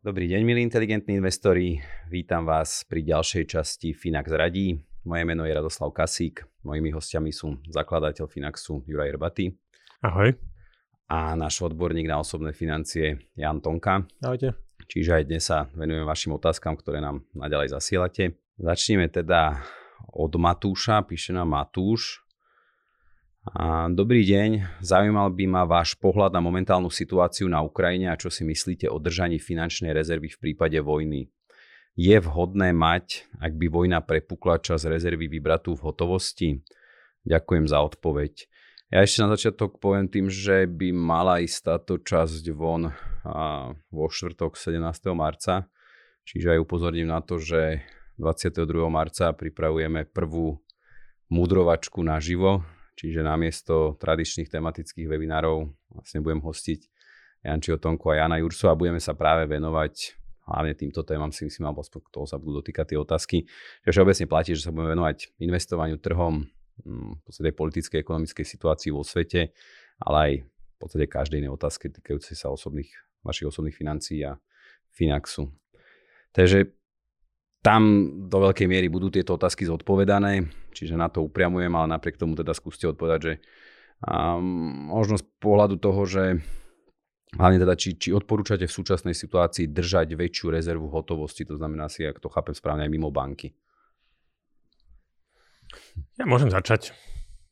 Dobrý deň, milí inteligentní investori. Vítam vás pri ďalšej časti Finax radí. Moje meno je Radoslav Kasík. Mojimi hostiami sú zakladateľ Finaxu Juraj Rbaty. Ahoj a náš odborník na osobné financie Jan Tonka. Ahojte. Čiže aj dnes sa venujem vašim otázkam, ktoré nám naďalej zasielate. Začneme teda od Matúša, píše nám Matúš. A dobrý deň, zaujímal by ma váš pohľad na momentálnu situáciu na Ukrajine a čo si myslíte o držaní finančnej rezervy v prípade vojny. Je vhodné mať, ak by vojna prepukla čas rezervy vybratú v hotovosti? Ďakujem za odpoveď. Ja ešte na začiatok poviem tým, že by mala ísť táto časť von vo štvrtok 17. marca. Čiže aj upozorním na to, že 22. marca pripravujeme prvú mudrovačku naživo, čiže namiesto tradičných tematických webinárov vlastne budem hostiť Jančiho Tonku a Jana Jurso a budeme sa práve venovať hlavne týmto témam si myslím, alebo toho sa budú dotýkať tie otázky. Že všeobecne platí, že sa budeme venovať investovaniu trhom, Mm, v podstate politickej, ekonomickej situácii vo svete, ale aj v podstate každej inej otázke týkajúcej sa osobných, vašich osobných financií a Finaxu. Takže tam do veľkej miery budú tieto otázky zodpovedané, čiže na to upriamujem, ale napriek tomu teda skúste odpovedať, že možno z pohľadu toho, že hlavne teda, či, či odporúčate v súčasnej situácii držať väčšiu rezervu hotovosti, to znamená si, ak to chápem správne, aj mimo banky. Ja môžem začať.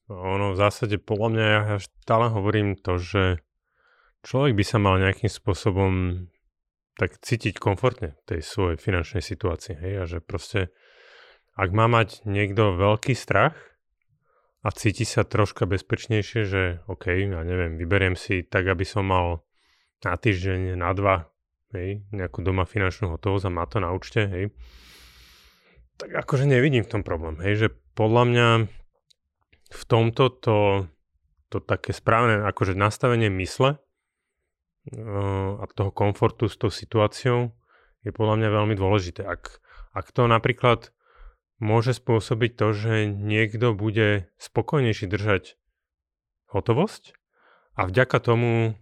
Ono v zásade podľa mňa ja stále hovorím to, že človek by sa mal nejakým spôsobom tak cítiť komfortne tej svojej finančnej situácii. Hej? A že proste ak má mať niekto veľký strach a cíti sa troška bezpečnejšie, že OK, ja neviem, vyberiem si tak, aby som mal na týždeň, na dva, hej, nejakú doma finančnú hotovosť a má to na účte, hej, tak akože nevidím v tom problém, hej, že podľa mňa v tomto to, to také správne akože nastavenie mysle a toho komfortu s tou situáciou je podľa mňa veľmi dôležité. Ak, ak to napríklad môže spôsobiť to, že niekto bude spokojnejší držať hotovosť a vďaka tomu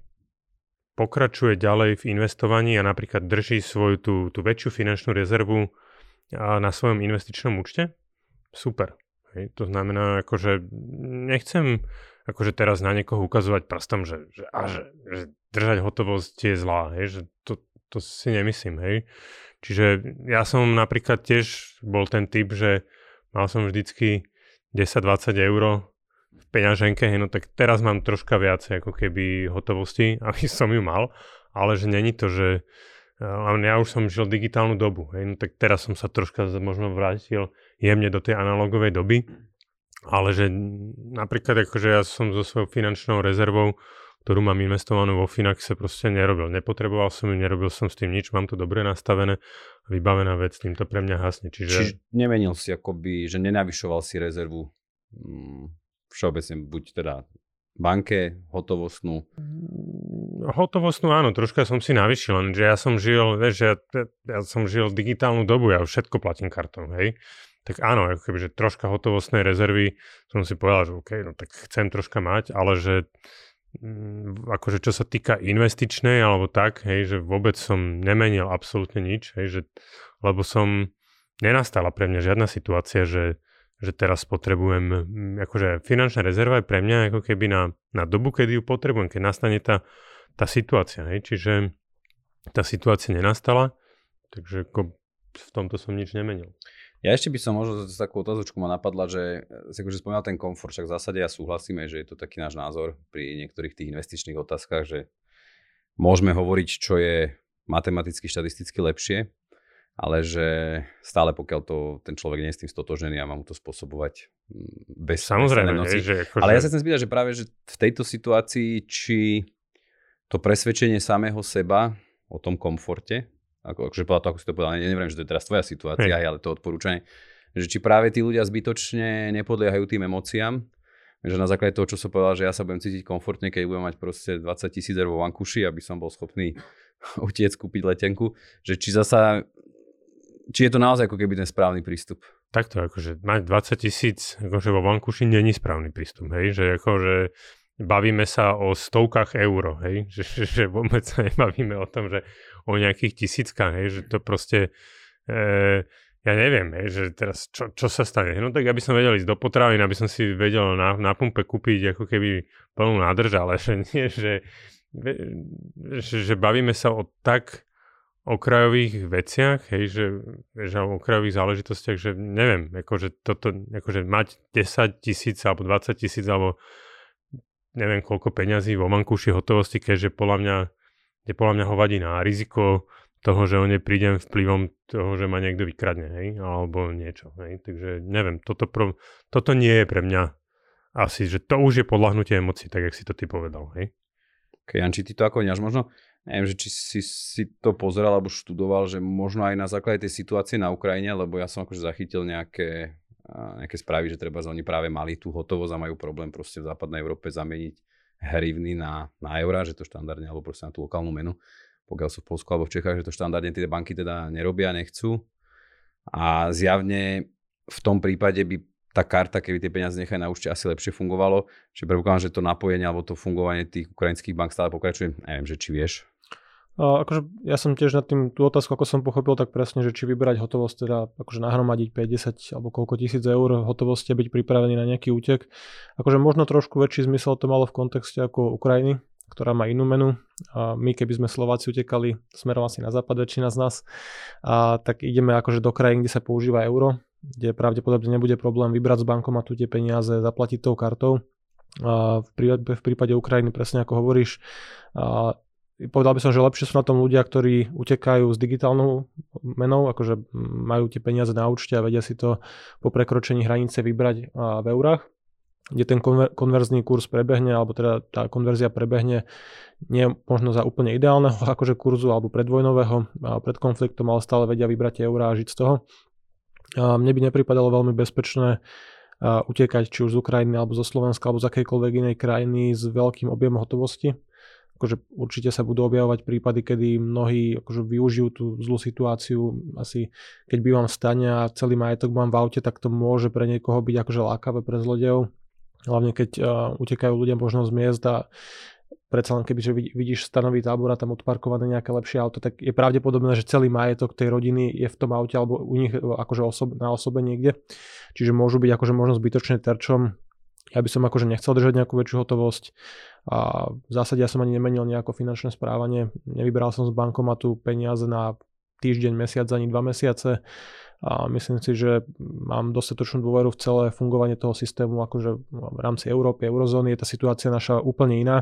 pokračuje ďalej v investovaní a napríklad drží svoju tú, tú väčšiu finančnú rezervu na svojom investičnom účte, super. To znamená, akože nechcem akože teraz na niekoho ukazovať prstom, že, že, a že, že držať hotovosť je zlá, hej, že to, to si nemyslím, hej. Čiže ja som napríklad tiež bol ten typ, že mal som vždycky 10-20 eur v peňaženke, hej, no tak teraz mám troška viacej ako keby hotovosti, aby som ju mal, ale že není to, že ja už som žil digitálnu dobu, hej, no tak teraz som sa troška možno vrátil jemne do tej analogovej doby, ale že napríklad akože ja som so svojou finančnou rezervou, ktorú mám investovanú vo Finaxe, proste nerobil. Nepotreboval som ju, nerobil som s tým nič, mám to dobre nastavené, vybavená vec, tým to pre mňa hasne. Čiže... Čiže nemenil si akoby, že nenavyšoval si rezervu mm, všeobecne, buď teda banke, hotovostnú? Hotovostnú áno, troška som si navyšil, lenže ja som žil, vieš, ja, ja som žil digitálnu dobu, ja všetko platím kartou, hej tak áno, ako keby, že troška hotovostnej rezervy som si povedal, že OK, no tak chcem troška mať, ale že mm, akože čo sa týka investičnej alebo tak, hej, že vôbec som nemenil absolútne nič, hej, že, lebo som, nenastala pre mňa žiadna situácia, že, že teraz potrebujem, mm, akože finančná rezerva je pre mňa ako keby na, na dobu, kedy ju potrebujem, keď nastane tá, tá situácia, hej, čiže tá situácia nenastala, takže ako v tomto som nič nemenil. Ja ešte by som možno takú otázočku ma napadla, že si akože spomínal ten komfort, však v zásade ja súhlasíme, že je to taký náš názor pri niektorých tých investičných otázkach, že môžeme hovoriť, čo je matematicky, štatisticky lepšie, ale že stále pokiaľ to ten človek nie je s tým stotožený a má mu to spôsobovať mm, bez Samozrejme, noci. že ako, Ale ja sa chcem spýtať, že práve že v tejto situácii, či to presvedčenie samého seba o tom komforte, ako, akože povedal to, ako si to povedal, ja neviem, že to je teraz tvoja situácia, Hej. ale to odporúčanie, že či práve tí ľudia zbytočne nepodliehajú tým emóciám, že na základe toho, čo som povedal, že ja sa budem cítiť komfortne, keď budem mať proste 20 tisíc vo vankuši, aby som bol schopný utiec kúpiť letenku, že či zasa či je to naozaj ako keby ten správny prístup? Takto, akože mať 20 tisíc akože vo vankuši není správny prístup, hej, že akože bavíme sa o stovkách euro, hej, že, že, že vôbec sa nebavíme o tom, že o nejakých tisíckach, hej, že to proste, e, ja neviem, hej, že teraz čo, čo sa stane, no tak aby som vedel ísť do potravín, aby som si vedel na, na pumpe kúpiť ako keby plnú nádrž, ale že nie, že, že, že bavíme sa o tak okrajových veciach, hej, že, že o okrajových záležitostiach, že neviem, akože toto, akože mať 10 tisíc alebo 20 tisíc alebo neviem koľko peňazí vo mankuši hotovosti, keďže podľa mňa, je podľa mňa hovadí na riziko toho, že o ne prídem vplyvom toho, že ma niekto vykradne, hej, alebo niečo, hej, takže neviem, toto, pro, toto nie je pre mňa asi, že to už je podľahnutie emócií, tak jak si to ty povedal, hej. Okay, Janči, ty to ako vňaš možno? neviem, že či si si to pozeral alebo študoval, že možno aj na základe tej situácie na Ukrajine, lebo ja som akože zachytil nejaké, nejaké správy, že treba oni práve mali tú hotovosť a majú problém proste v západnej Európe zameniť hrivny na, na eurá, že to štandardne, alebo proste na tú lokálnu menu, pokiaľ sú v Polsku alebo v Čechách, že to štandardne tie banky teda nerobia, nechcú. A zjavne v tom prípade by tá karta, keby tie peniaze nechali na účte, asi lepšie fungovalo. Čiže predpokladám, že to napojenie alebo to fungovanie tých ukrajinských bank stále pokračuje. Neviem, že či vieš. Akože ja som tiež nad tým tú otázku, ako som pochopil, tak presne, že či vybrať hotovosť, teda akože nahromadiť 50 alebo koľko tisíc eur hotovosti a byť pripravený na nejaký útek. Akože možno trošku väčší zmysel to malo v kontexte ako Ukrajiny, ktorá má inú menu. A my, keby sme Slováci utekali smerom asi na západ, väčšina z nás, a tak ideme akože do krajín, kde sa používa euro, kde pravdepodobne nebude problém vybrať z bankomatu tie peniaze, zaplatiť tou kartou. A v prípade Ukrajiny, presne ako hovoríš, a povedal by som, že lepšie sú na tom ľudia, ktorí utekajú s digitálnou menou, akože majú tie peniaze na účte a vedia si to po prekročení hranice vybrať v eurách, kde ten konver- konverzný kurz prebehne, alebo teda tá konverzia prebehne nie možno za úplne ideálneho akože kurzu alebo predvojnového pred konfliktom, ale stále vedia vybrať eurá a žiť z toho. A mne by nepripadalo veľmi bezpečné utekať či už z Ukrajiny alebo zo Slovenska alebo z akejkoľvek inej krajiny s veľkým objemom hotovosti akože určite sa budú objavovať prípady, kedy mnohí akože využijú tú zlú situáciu. Asi keď bývam v stane a celý majetok mám v aute, tak to môže pre niekoho byť akože lákavé pre zlodejov. Hlavne keď uh, utekajú ľudia možno z miest a predsa len keby že vidíš stanový tábor a tam odparkované nejaké lepšie auto, tak je pravdepodobné, že celý majetok tej rodiny je v tom aute alebo u nich akože osob, na osobe niekde. Čiže môžu byť akože možno zbytočne terčom ja by som akože nechcel držať nejakú väčšiu hotovosť a v zásade ja som ani nemenil nejako finančné správanie, nevyberal som z bankomatu peniaze na týždeň, mesiac ani dva mesiace a myslím si, že mám dostatočnú dôveru v celé fungovanie toho systému, akože v rámci Európy, eurozóny je tá situácia naša úplne iná.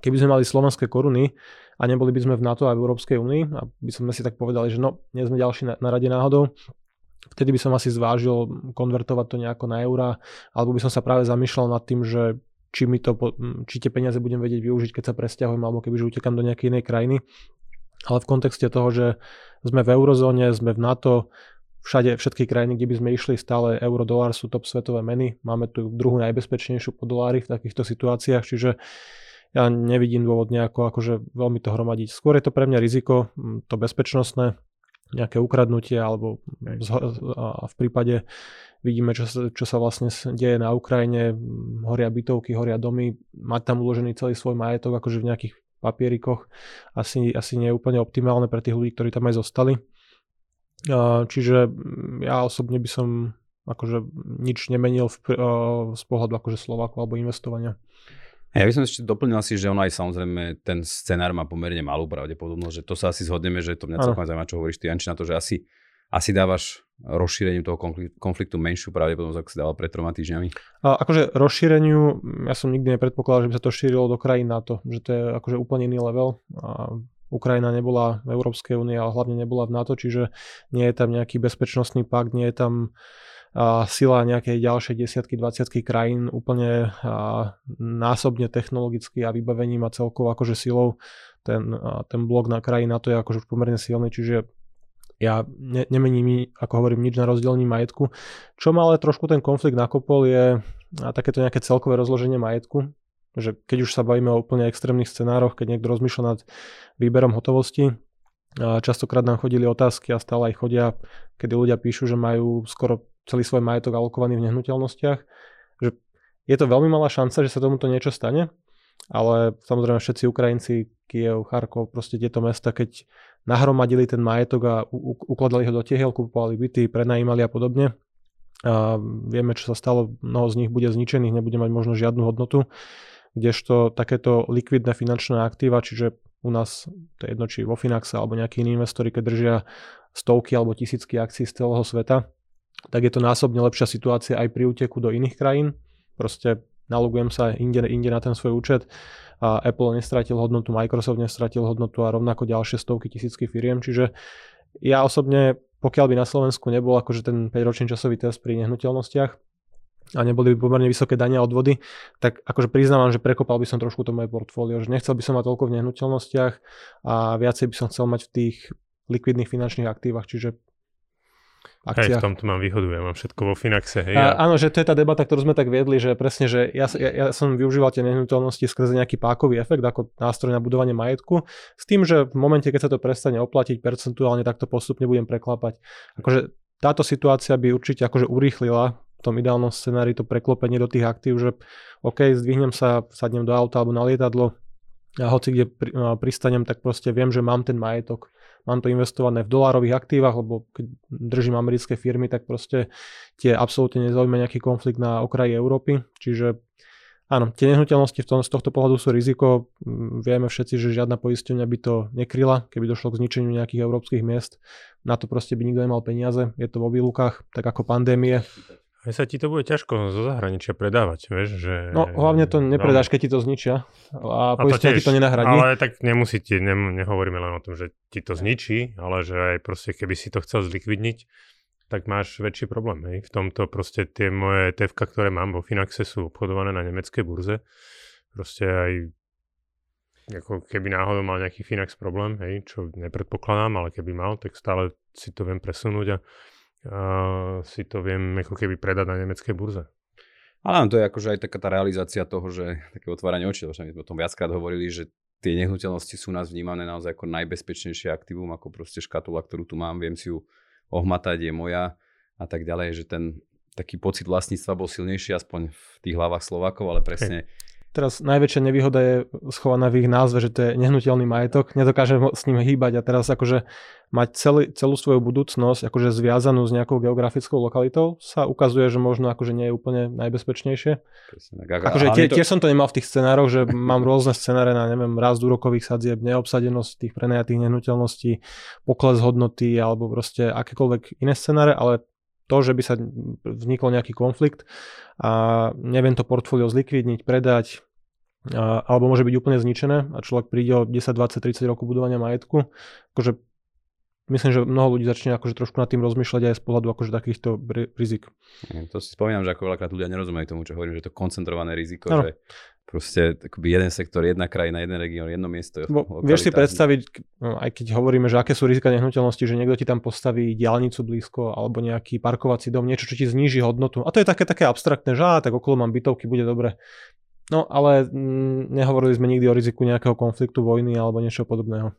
Keby sme mali slovenské koruny a neboli by sme v NATO a v Európskej únii, a by sme si tak povedali, že no, nie sme ďalší na, na rade náhodou, vtedy by som asi zvážil konvertovať to nejako na eurá, alebo by som sa práve zamýšľal nad tým, že či, mi to, či tie peniaze budem vedieť využiť, keď sa presťahujem, alebo kebyže utekam do nejakej inej krajiny. Ale v kontexte toho, že sme v eurozóne, sme v NATO, všade, všetky krajiny, kde by sme išli, stále euro, dolár sú top svetové meny. Máme tu druhú najbezpečnejšiu po dolári v takýchto situáciách, čiže ja nevidím dôvod nejako akože veľmi to hromadiť. Skôr je to pre mňa riziko, to bezpečnostné, nejaké ukradnutie alebo a v prípade vidíme, čo sa, čo sa vlastne deje na Ukrajine, horia bytovky, horia domy, mať tam uložený celý svoj majetok akože v nejakých papierikoch asi, asi nie je úplne optimálne pre tých ľudí, ktorí tam aj zostali. Čiže ja osobne by som akože nič nemenil v, z pohľadu akože Slovaku alebo investovania. Ja by som ešte doplnil asi, že on aj samozrejme ten scenár má pomerne malú pravdepodobnosť, že to sa asi zhodneme, že to mňa celkom zaujíma, čo hovoríš ty Janči na to, že asi, asi dávaš rozšíreniu toho konfliktu menšiu pravdepodobnosť, ako si dával pred troma týždňami? A akože rozšíreniu, ja som nikdy nepredpokladal, že by sa to šírilo do krajín NATO, že to je akože úplne iný level. A Ukrajina nebola v Európskej únii, ale hlavne nebola v NATO, čiže nie je tam nejaký bezpečnostný pakt, nie je tam sila nejakej ďalšej desiatky, dvaciatky krajín úplne násobne technologicky a vybavením a celkovo akože silou ten, ten blok na kraji na to je akože už pomerne silný, čiže ja ne, nemením, ako hovorím, nič na rozdelení majetku. Čo ma ale trošku ten konflikt nakopol je takéto nejaké celkové rozloženie majetku, že keď už sa bavíme o úplne extrémnych scenároch, keď niekto rozmýšľa nad výberom hotovosti, častokrát nám chodili otázky a stále aj chodia, kedy ľudia píšu, že majú skoro celý svoj majetok alokovaný v nehnuteľnostiach, že je to veľmi malá šanca, že sa tomuto niečo stane, ale samozrejme všetci Ukrajinci, Kiev, Charkov, proste tieto mesta, keď nahromadili ten majetok a u- ukladali ho do tehiel, kupovali byty, prenajímali a podobne, a vieme, čo sa stalo, mnoho z nich bude zničených, nebude mať možno žiadnu hodnotu, kdežto takéto likvidné finančné aktíva, čiže u nás, to je jedno, či vo Finaxe alebo nejakí iní investori, keď držia stovky alebo tisícky akcií z celého sveta, tak je to násobne lepšia situácia aj pri úteku do iných krajín. Proste nalogujem sa inde, inde na ten svoj účet a Apple nestratil hodnotu, Microsoft nestratil hodnotu a rovnako ďalšie stovky tisícky firiem. Čiže ja osobne, pokiaľ by na Slovensku nebol akože ten 5-ročný časový test pri nehnuteľnostiach a neboli by pomerne vysoké dania odvody, tak akože priznávam, že prekopal by som trošku to moje portfólio, že nechcel by som mať toľko v nehnuteľnostiach a viacej by som chcel mať v tých likvidných finančných aktívach, čiže akciách. Hej, v tomto mám výhodu, ja mám všetko vo Finaxe. Hej, a, áno, že to je tá debata, ktorú sme tak viedli, že presne, že ja, ja, ja som využíval tie nehnuteľnosti skrze nejaký pákový efekt ako nástroj na budovanie majetku, s tým, že v momente, keď sa to prestane oplatiť percentuálne, tak to postupne budem preklapať. Akože táto situácia by určite akože urýchlila v tom ideálnom scenári to preklopenie do tých aktív, že OK, zdvihnem sa, sadnem do auta alebo na lietadlo a hoci kde pristanem, tak proste viem, že mám ten majetok mám to investované v dolárových aktívach, lebo keď držím americké firmy, tak proste tie absolútne nezaujíma nejaký konflikt na okraji Európy. Čiže áno, tie nehnuteľnosti v tom, z tohto pohľadu sú riziko. Mm, vieme všetci, že žiadna poisťovňa by to nekryla, keby došlo k zničeniu nejakých európskych miest. Na to proste by nikto nemal peniaze. Je to vo výlukách, tak ako pandémie. Aj sa ti to bude ťažko zo zahraničia predávať, vieš, že... No hlavne to nepredáš, no. keď ti to zničia a poistia ti to nenahradí. Ale tak nemusí ti, ne, nehovoríme len o tom, že ti to zničí, ale že aj proste keby si to chcel zlikvidniť, tak máš väčší problém. Hej. V tomto proste tie moje TFK, ktoré mám vo Finaxe sú obchodované na nemeckej burze. Proste aj ako keby náhodou mal nejaký Finax problém, hej, čo nepredpokladám, ale keby mal, tak stále si to viem presunúť a si to viem ako keby predať na nemeckej burze. Ale to je akože aj taká tá realizácia toho, že také otváranie očí, lebo my sme o tom viackrát hovorili, že tie nehnuteľnosti sú nás vnímané naozaj ako najbezpečnejšie aktívum, ako proste škatula, ktorú tu mám, viem si ju ohmatať, je moja a tak ďalej, že ten taký pocit vlastníctva bol silnejší aspoň v tých hlavách Slovákov, ale presne hey Teraz najväčšia nevýhoda je schovaná v ich názve, že to je nehnuteľný majetok. Nedokážem s ním hýbať a teraz akože mať celý, celú svoju budúcnosť akože zviazanú s nejakou geografickou lokalitou sa ukazuje, že možno akože nie je úplne najbezpečnejšie. Akože tie, to... tiež som to nemal v tých scenároch, že mám rôzne scenáre na neviem, rast úrokových sadzieb, neobsadenosť tých prenajatých nehnuteľností, pokles hodnoty alebo proste akékoľvek iné scenáre, ale to, že by sa vznikol nejaký konflikt a neviem to portfólio zlikvidniť, predať, a, alebo môže byť úplne zničené a človek príde o 10, 20, 30 rokov budovania majetku. Akože myslím, že mnoho ľudí začne akože trošku nad tým rozmýšľať aj z pohľadu akože takýchto rizik. To si spomínam, že ako veľakrát ľudia nerozumejú tomu, čo hovorím, že to koncentrované riziko, ano. že proste akoby jeden sektor, jedna krajina, jeden región, jedno miesto. Bo, vieš si predstaviť, no, aj keď hovoríme, že aké sú rizika nehnuteľnosti, že niekto ti tam postaví diálnicu blízko alebo nejaký parkovací dom, niečo, čo ti zníži hodnotu. A to je také, také abstraktné, že á, tak okolo mám bytovky, bude dobre. No ale mm, nehovorili sme nikdy o riziku nejakého konfliktu, vojny alebo niečo podobného.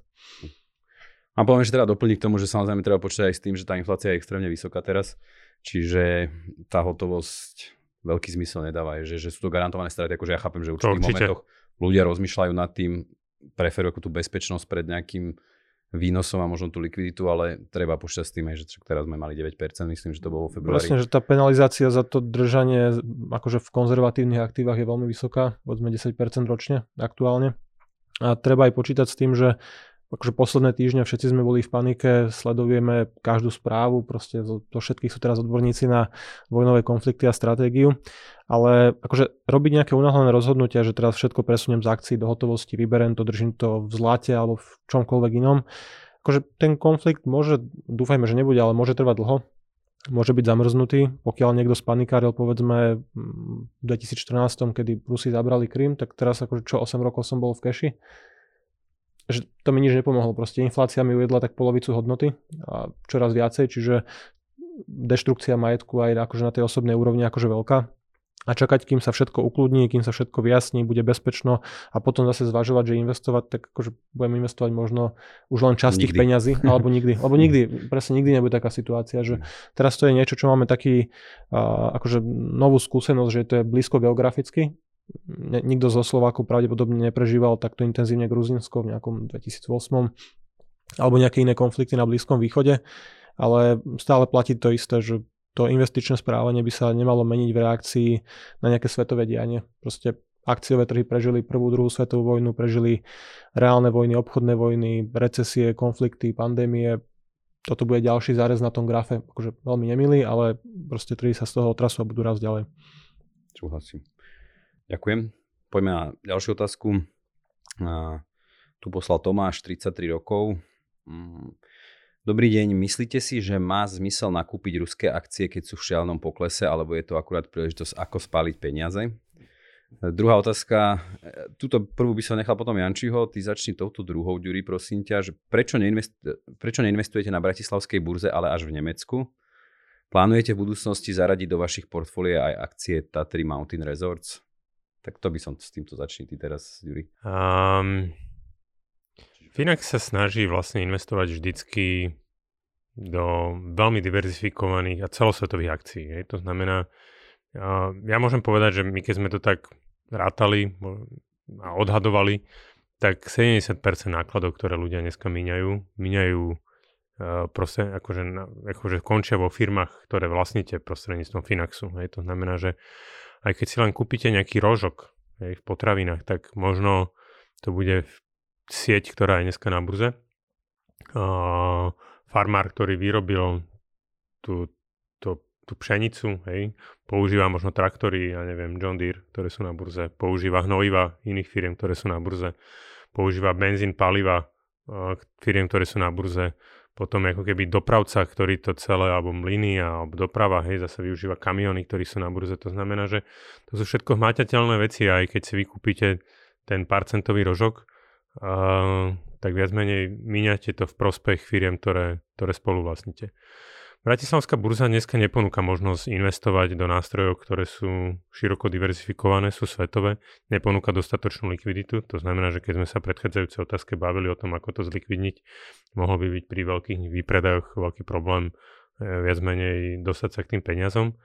A poviem, že teda doplniť k tomu, že samozrejme treba počítať aj s tým, že tá inflácia je extrémne vysoká teraz, čiže tá hotovosť veľký zmysel nedáva, že, že sú to garantované straty, akože ja chápem, že v určitých momentoch ľudia rozmýšľajú nad tým, preferujú tú bezpečnosť pred nejakým výnosom a možno tú likviditu, ale treba počítať s tým, že teraz sme mali 9%, myslím, že to bolo vo februári. Vlastne, že tá penalizácia za to držanie akože v konzervatívnych aktívach je veľmi vysoká, povedzme 10% ročne aktuálne. A treba aj počítať s tým, že akože posledné týždne všetci sme boli v panike, sledujeme každú správu, proste zo, zo všetkých sú teraz odborníci na vojnové konflikty a stratégiu, ale akože robiť nejaké unáhlené rozhodnutia, že teraz všetko presuniem z akcií do hotovosti, vyberiem to, držím to v zlate alebo v čomkoľvek inom, akože ten konflikt môže, dúfajme, že nebude, ale môže trvať dlho, môže byť zamrznutý. Pokiaľ niekto spanikáril povedzme v 2014, kedy Rusi zabrali Krym, tak teraz akože čo 8 rokov som bol v keši, že to mi nič nepomohlo. Proste inflácia mi ujedla tak polovicu hodnoty a čoraz viacej, čiže deštrukcia majetku aj akože na tej osobnej úrovni akože veľká a čakať, kým sa všetko ukludní, kým sa všetko vyjasní, bude bezpečno a potom zase zvažovať, že investovať, tak akože budem investovať možno už len časť tých peňazí, alebo nikdy. Lebo nikdy, presne nikdy nebude taká situácia, že teraz to je niečo, čo máme taký, uh, akože novú skúsenosť, že to je blízko geograficky, nikto zo Slovákov pravdepodobne neprežíval takto intenzívne Gruzinsko v nejakom 2008 alebo nejaké iné konflikty na Blízkom východe, ale stále platí to isté, že to investičné správanie by sa nemalo meniť v reakcii na nejaké svetové dianie. Proste akciové trhy prežili prvú, druhú svetovú vojnu, prežili reálne vojny, obchodné vojny, recesie, konflikty, pandémie. Toto bude ďalší zárez na tom grafe, akože veľmi nemilý, ale proste trhy sa z toho otrasú a budú raz ďalej. Súhlasím. Ďakujem. Poďme na ďalšiu otázku. Tu poslal Tomáš, 33 rokov. Mm. Dobrý deň, myslíte si, že má zmysel nakúpiť ruské akcie, keď sú v šialenom poklese, alebo je to akurát príležitosť, ako spáliť peniaze? Druhá otázka, túto prvú by som nechal potom Jančiho, ty začni touto druhou, Ďuri, prosím ťa, že prečo, neinvest, prečo neinvestujete na Bratislavskej burze, ale až v Nemecku? Plánujete v budúcnosti zaradiť do vašich portfólia aj akcie Tatry Mountain Resorts? Tak to by som s týmto začni ty teraz, Juri. Um, Finax sa snaží vlastne investovať vždycky do veľmi diverzifikovaných a celosvetových akcií. Hej. To znamená, ja môžem povedať, že my keď sme to tak rátali a odhadovali, tak 70% nákladov, ktoré ľudia dneska míňajú, míňajú uh, proste akože, akože končia vo firmách, ktoré vlastníte prostredníctvom Finaxu. Hej. To znamená, že aj keď si len kúpite nejaký rožok hej, v potravinách, tak možno to bude sieť, ktorá je dneska na burze. Farmár, ktorý vyrobil tú, tú, tú pšenicu, hej, používa možno traktory, ja neviem, John Deere, ktoré sú na burze, používa hnojiva iných firiem, ktoré sú na burze, používa benzín, paliva firiem, ktoré sú na burze, potom ako keby dopravca, ktorý to celé, alebo mlyny, alebo doprava, hej, zase využíva kamiony, ktorí sú na burze. To znamená, že to sú všetko hmatateľné veci, aj keď si vykúpite ten parcentový rožok, uh, tak viac menej míňate to v prospech firiem, ktoré, ktoré spolu vlastnite. Bratislavská burza dneska neponúka možnosť investovať do nástrojov, ktoré sú široko diverzifikované, sú svetové, neponúka dostatočnú likviditu, to znamená, že keď sme sa predchádzajúcej otázke bavili o tom, ako to zlikvidniť, mohol by byť pri veľkých výpredajoch veľký problém e, viac menej dostať sa k tým peniazom.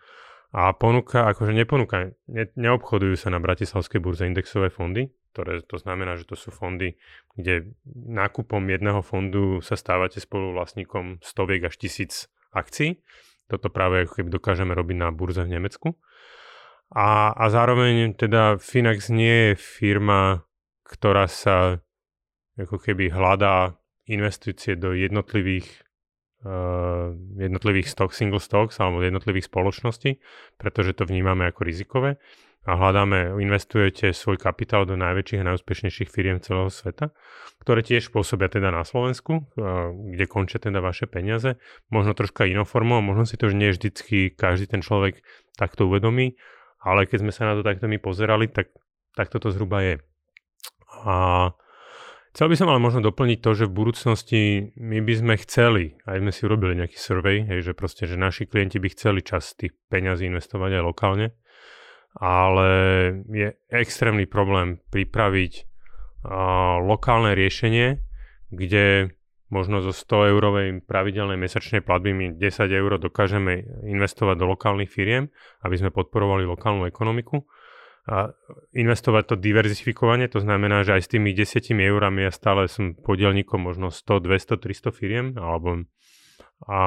A ponúka, akože neponúka, ne, neobchodujú sa na Bratislavskej burze indexové fondy, ktoré to znamená, že to sú fondy, kde nákupom jedného fondu sa stávate spoluvlastníkom stoviek až tisíc akcií. Toto práve ako keby dokážeme robiť na burze v Nemecku. A, a zároveň teda Finax nie je firma, ktorá sa ako keby hľadá investície do jednotlivých uh, jednotlivých stock, single stocks alebo jednotlivých spoločností, pretože to vnímame ako rizikové a hľadáme, investujete svoj kapitál do najväčších a najúspešnejších firiem celého sveta, ktoré tiež pôsobia teda na Slovensku, kde končia teda vaše peniaze, možno troška inou formou, možno si to už nie vždycky každý ten človek takto uvedomí, ale keď sme sa na to takto my pozerali, tak, tak toto zhruba je. A Chcel by som ale možno doplniť to, že v budúcnosti my by sme chceli, aj sme si urobili nejaký survey, hej, že proste, že naši klienti by chceli čas tých peňazí investovať aj lokálne, ale je extrémny problém pripraviť lokálne riešenie, kde možno zo 100 eurovej pravidelnej mesačnej platby my 10 eur dokážeme investovať do lokálnych firiem, aby sme podporovali lokálnu ekonomiku. A investovať to diverzifikovanie, to znamená, že aj s tými 10 eurami ja stále som podielníkom možno 100, 200, 300 firiem, alebo a,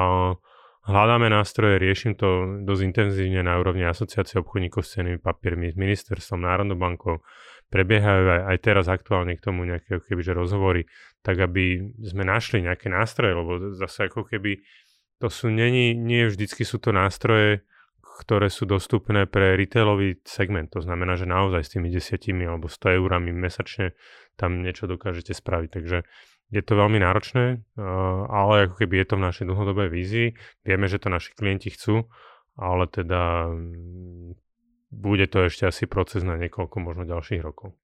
hľadáme nástroje, riešim to dosť intenzívne na úrovni asociácie obchodníkov s cenými papiermi, s ministerstvom, Národnou bankou. Prebiehajú aj, aj teraz aktuálne k tomu nejaké kebyže rozhovory, tak aby sme našli nejaké nástroje, lebo zase ako keby to sú, není, nie vždycky sú to nástroje, ktoré sú dostupné pre retailový segment. To znamená, že naozaj s tými desiatimi alebo 100 eurami mesačne tam niečo dokážete spraviť. Takže je to veľmi náročné, ale ako keby je to v našej dlhodobej vízii. Vieme, že to naši klienti chcú, ale teda mm, bude to ešte asi proces na niekoľko možno ďalších rokov.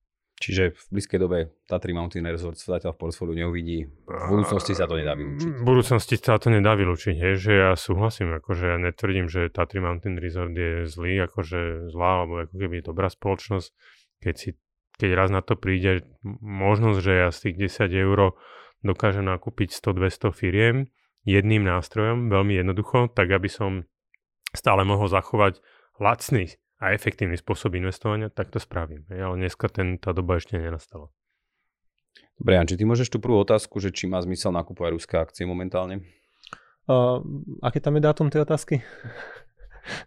Čiže v blízkej dobe Tatry Mountain Resort sa zatiaľ v portfóliu neuvidí. V budúcnosti sa to nedá vylúčiť. V budúcnosti sa to nedá vylúčiť, hej, že ja súhlasím, akože ja netvrdím, že Tatry Mountain Resort je zlý, akože zlá, alebo ako keby je dobrá spoločnosť. Keď, si, keď raz na to príde možnosť, že ja z tých 10 eur dokážem nakúpiť 100-200 firiem jedným nástrojom, veľmi jednoducho, tak aby som stále mohol zachovať lacný a efektívny spôsob investovania, tak to spravím. Ale dneska ten, tá doba ešte nenastala. Dobre, Janči, ty môžeš tú prvú otázku, že či má zmysel nakupovať ruské akcie momentálne? Uh, aké tam je dátum tej otázky?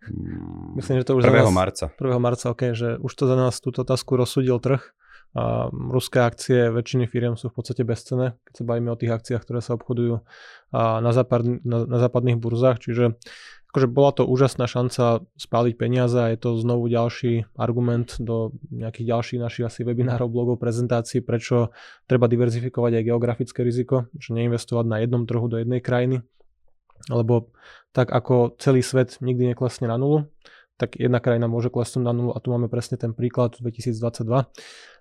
Mm, Myslím, že to už 1. za nás, marca. 1. marca, ok, že už to za nás túto otázku rozsudil trh. A ruské akcie väčšiny firiem sú v podstate bezcené, keď sa bavíme o tých akciách, ktoré sa obchodujú na, západ, na, na západných burzách, čiže akože bola to úžasná šanca spáliť peniaze a je to znovu ďalší argument do nejakých ďalších našich asi webinárov, blogov, prezentácií, prečo treba diverzifikovať aj geografické riziko, že neinvestovať na jednom trhu do jednej krajiny, lebo tak ako celý svet nikdy neklesne na nulu, tak jedna krajina môže klesnúť na nulu a tu máme presne ten príklad 2022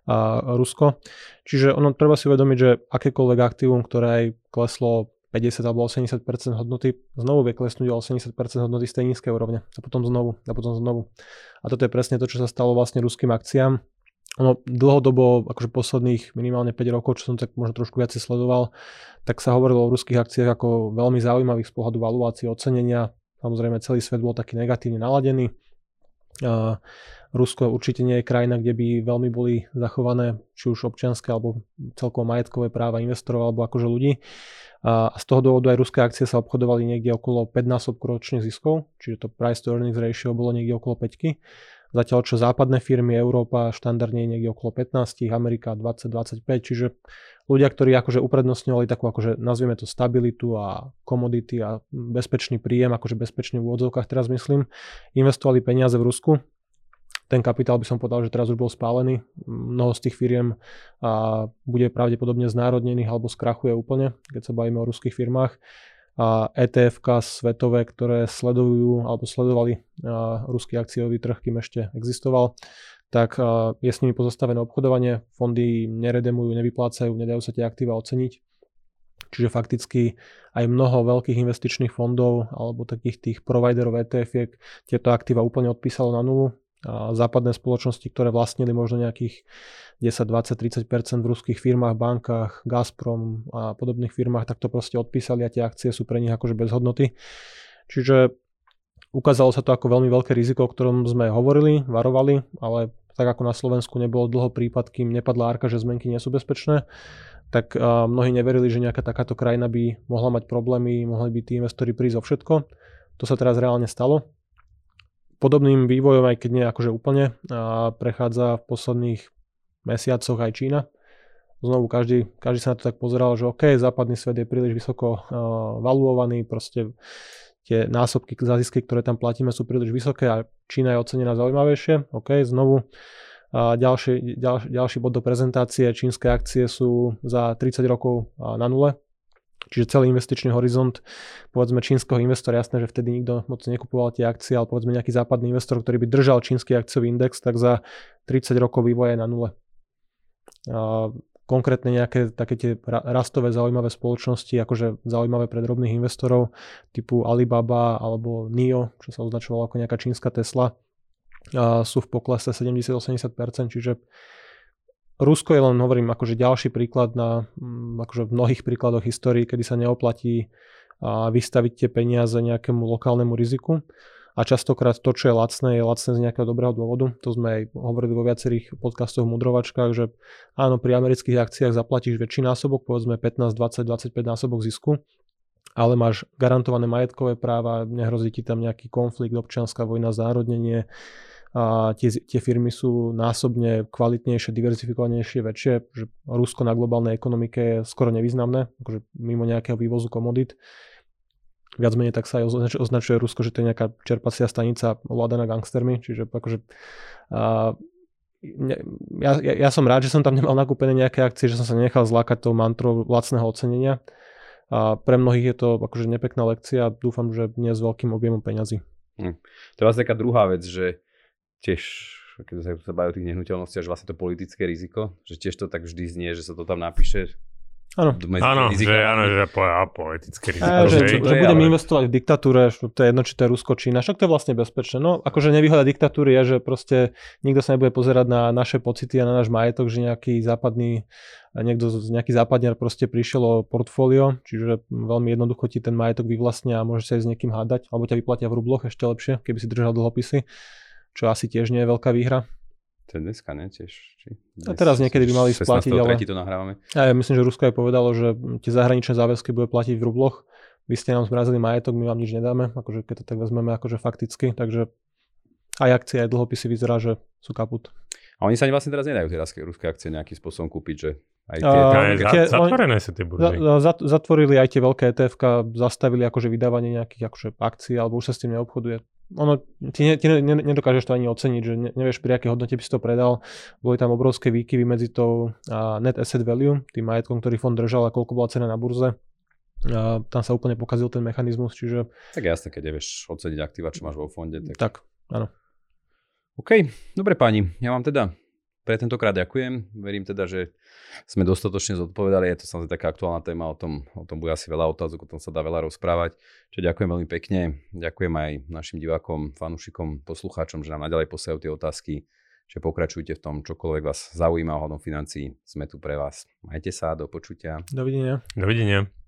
a Rusko. Čiže ono treba si uvedomiť, že akékoľvek aktívum, ktoré aj kleslo 50 alebo 80% hodnoty, znovu vie klesnúť o 80% hodnoty z tej nízkej úrovne a potom znovu a potom znovu. A toto je presne to, čo sa stalo vlastne ruským akciám. Ono dlhodobo, akože posledných minimálne 5 rokov, čo som tak možno trošku viacej sledoval, tak sa hovorilo o ruských akciách ako veľmi zaujímavých z pohľadu valuácie, ocenenia. Samozrejme celý svet bol taký negatívne naladený. Rusko určite nie je krajina, kde by veľmi boli zachované či už občianské alebo celkovo majetkové práva investorov alebo akože ľudí. A z toho dôvodu aj ruské akcie sa obchodovali niekde okolo 5 násobku ročných ziskov, čiže to price to earnings ratio bolo niekde okolo 5. Zatiaľ čo západné firmy, Európa štandardne je niekde okolo 15, Amerika 20-25, čiže ľudia, ktorí akože uprednostňovali takú akože nazvieme to stabilitu a komodity a bezpečný príjem, akože bezpečný v úvodzovkách teraz myslím, investovali peniaze v Rusku, ten kapitál by som povedal, že teraz už bol spálený. Mnoho z tých firiem a bude pravdepodobne znárodnených alebo skrachuje úplne, keď sa bavíme o ruských firmách. Etf svetové, ktoré sledujú alebo sledovali ruský akciový trh, kým ešte existoval, tak je s nimi pozastavené obchodovanie, fondy neredemujú, nevyplácajú, nedajú sa tie aktíva oceniť. Čiže fakticky aj mnoho veľkých investičných fondov alebo takých tých providerov ETF tieto aktíva úplne odpísalo na nulu západné spoločnosti, ktoré vlastnili možno nejakých 10, 20, 30% v ruských firmách, bankách, Gazprom a podobných firmách, tak to proste odpísali a tie akcie sú pre nich akože bez hodnoty. Čiže ukázalo sa to ako veľmi veľké riziko, o ktorom sme hovorili, varovali, ale tak ako na Slovensku nebolo dlho prípad, kým nepadla arka, že zmenky nie sú bezpečné, tak mnohí neverili, že nejaká takáto krajina by mohla mať problémy, mohli by tí investori prísť o všetko. To sa teraz reálne stalo Podobným vývojom, aj keď nie akože úplne, a prechádza v posledných mesiacoch aj Čína. Znovu každý, každý sa na to tak pozeral, že OK, západný svet je príliš vysoko uh, valuovaný, proste tie násobky za zisky, ktoré tam platíme, sú príliš vysoké a Čína je ocenená zaujímavejšie. OK, znovu a ďalší, ďal, ďalší bod do prezentácie, čínske akcie sú za 30 rokov na nule, Čiže celý investičný horizont, povedzme čínskeho investora, jasné, že vtedy nikto moc nekupoval tie akcie, ale povedzme nejaký západný investor, ktorý by držal čínsky akciový index, tak za 30 rokov vývoja je na nule. A konkrétne nejaké také tie rastové zaujímavé spoločnosti, akože zaujímavé pre drobných investorov typu Alibaba alebo NIO, čo sa označovalo ako nejaká čínska Tesla, sú v poklese 70-80%, čiže Rusko je len, hovorím, akože ďalší príklad na mm, akože v mnohých príkladoch histórii, kedy sa neoplatí vystaviť tie peniaze nejakému lokálnemu riziku. A častokrát to, čo je lacné, je lacné z nejakého dobrého dôvodu. To sme aj hovorili vo viacerých podcastoch v mudrovačkách, že áno, pri amerických akciách zaplatíš väčší násobok, povedzme 15, 20, 25 násobok zisku, ale máš garantované majetkové práva, nehrozí ti tam nejaký konflikt, občianská vojna, zárodnenie, a tie, tie firmy sú násobne kvalitnejšie, diverzifikovanejšie, väčšie, že Rusko na globálnej ekonomike je skoro nevýznamné, akože mimo nejakého vývozu komodít. Viac menej tak sa aj označuje, Rusko, že to je nejaká čerpacia stanica ovládaná gangstermi, čiže akože a, ja, ja, ja som rád, že som tam nemal nakúpené nejaké akcie, že som sa nenechal zlákať tou mantrou lacného ocenenia. A pre mnohých je to akože nepekná lekcia a dúfam, že nie s veľkým objemom peňazí. Hm. To je vlastne taká druhá vec, že tiež, keď sa, sa baví o tých nehnuteľnostiach, že vlastne to politické riziko, že tiež to tak vždy znie, že sa to tam napíše. Áno, áno že, áno, že po, a politické riziko. A, že, že, že budem ale... investovať v diktatúre, to je jedno, či to je Rusko, Čína, však to je vlastne bezpečné. No, akože nevýhoda diktatúry je, že proste nikto sa nebude pozerať na naše pocity a na náš majetok, že nejaký západný niekto, nejaký západňar proste prišiel o portfólio, čiže veľmi jednoducho ti ten majetok vyvlastnia a môže sa aj s niekým hádať, alebo ťa vyplatia v rubloch ešte lepšie, keby si držal dlhopisy čo asi tiež nie je veľká výhra. To je dneska, ne? Tiež, či dnes, a teraz niekedy by mali splatiť, ale... to nahrávame. A ja myslím, že Rusko aj povedalo, že tie zahraničné záväzky bude platiť v rubloch. Vy ste nám zmrazili majetok, my vám nič nedáme, akože keď to tak vezmeme akože fakticky, takže aj akcie, aj dlhopisy vyzerá, že sú kaput. A oni sa ani vlastne teraz nedajú tie ruské akcie nejakým spôsobom kúpiť, že aj tie, uh, tie, zatvorené sú tie burzy. Za, zatvorili aj tie veľké etf zastavili akože vydávanie nejakých akože akcií, alebo už sa s tým neobchoduje ono, ty, ne, ty ne, nedokážeš to ani oceniť, že ne, nevieš pri akej hodnote by si to predal. Boli tam obrovské výkyvy medzi tou a net asset value, tým majetkom, ktorý fond držal a koľko bola cena na burze. A tam sa úplne pokazil ten mechanizmus, čiže... Tak jasne, keď nevieš oceniť aktíva, čo máš vo fonde. Tak, tak áno. OK, dobre páni, ja vám teda pre tentokrát ďakujem. Verím teda, že sme dostatočne zodpovedali. Je to samozrejme taká aktuálna téma, o tom, o tom bude asi veľa otázok, o tom sa dá veľa rozprávať. Čiže ďakujem veľmi pekne. Ďakujem aj našim divákom, fanúšikom, poslucháčom, že nám naďalej posielajú tie otázky, že pokračujte v tom, čokoľvek vás zaujíma ohľadom financií. Sme tu pre vás. Majte sa, do počutia. Dovidenia. Dovidenia.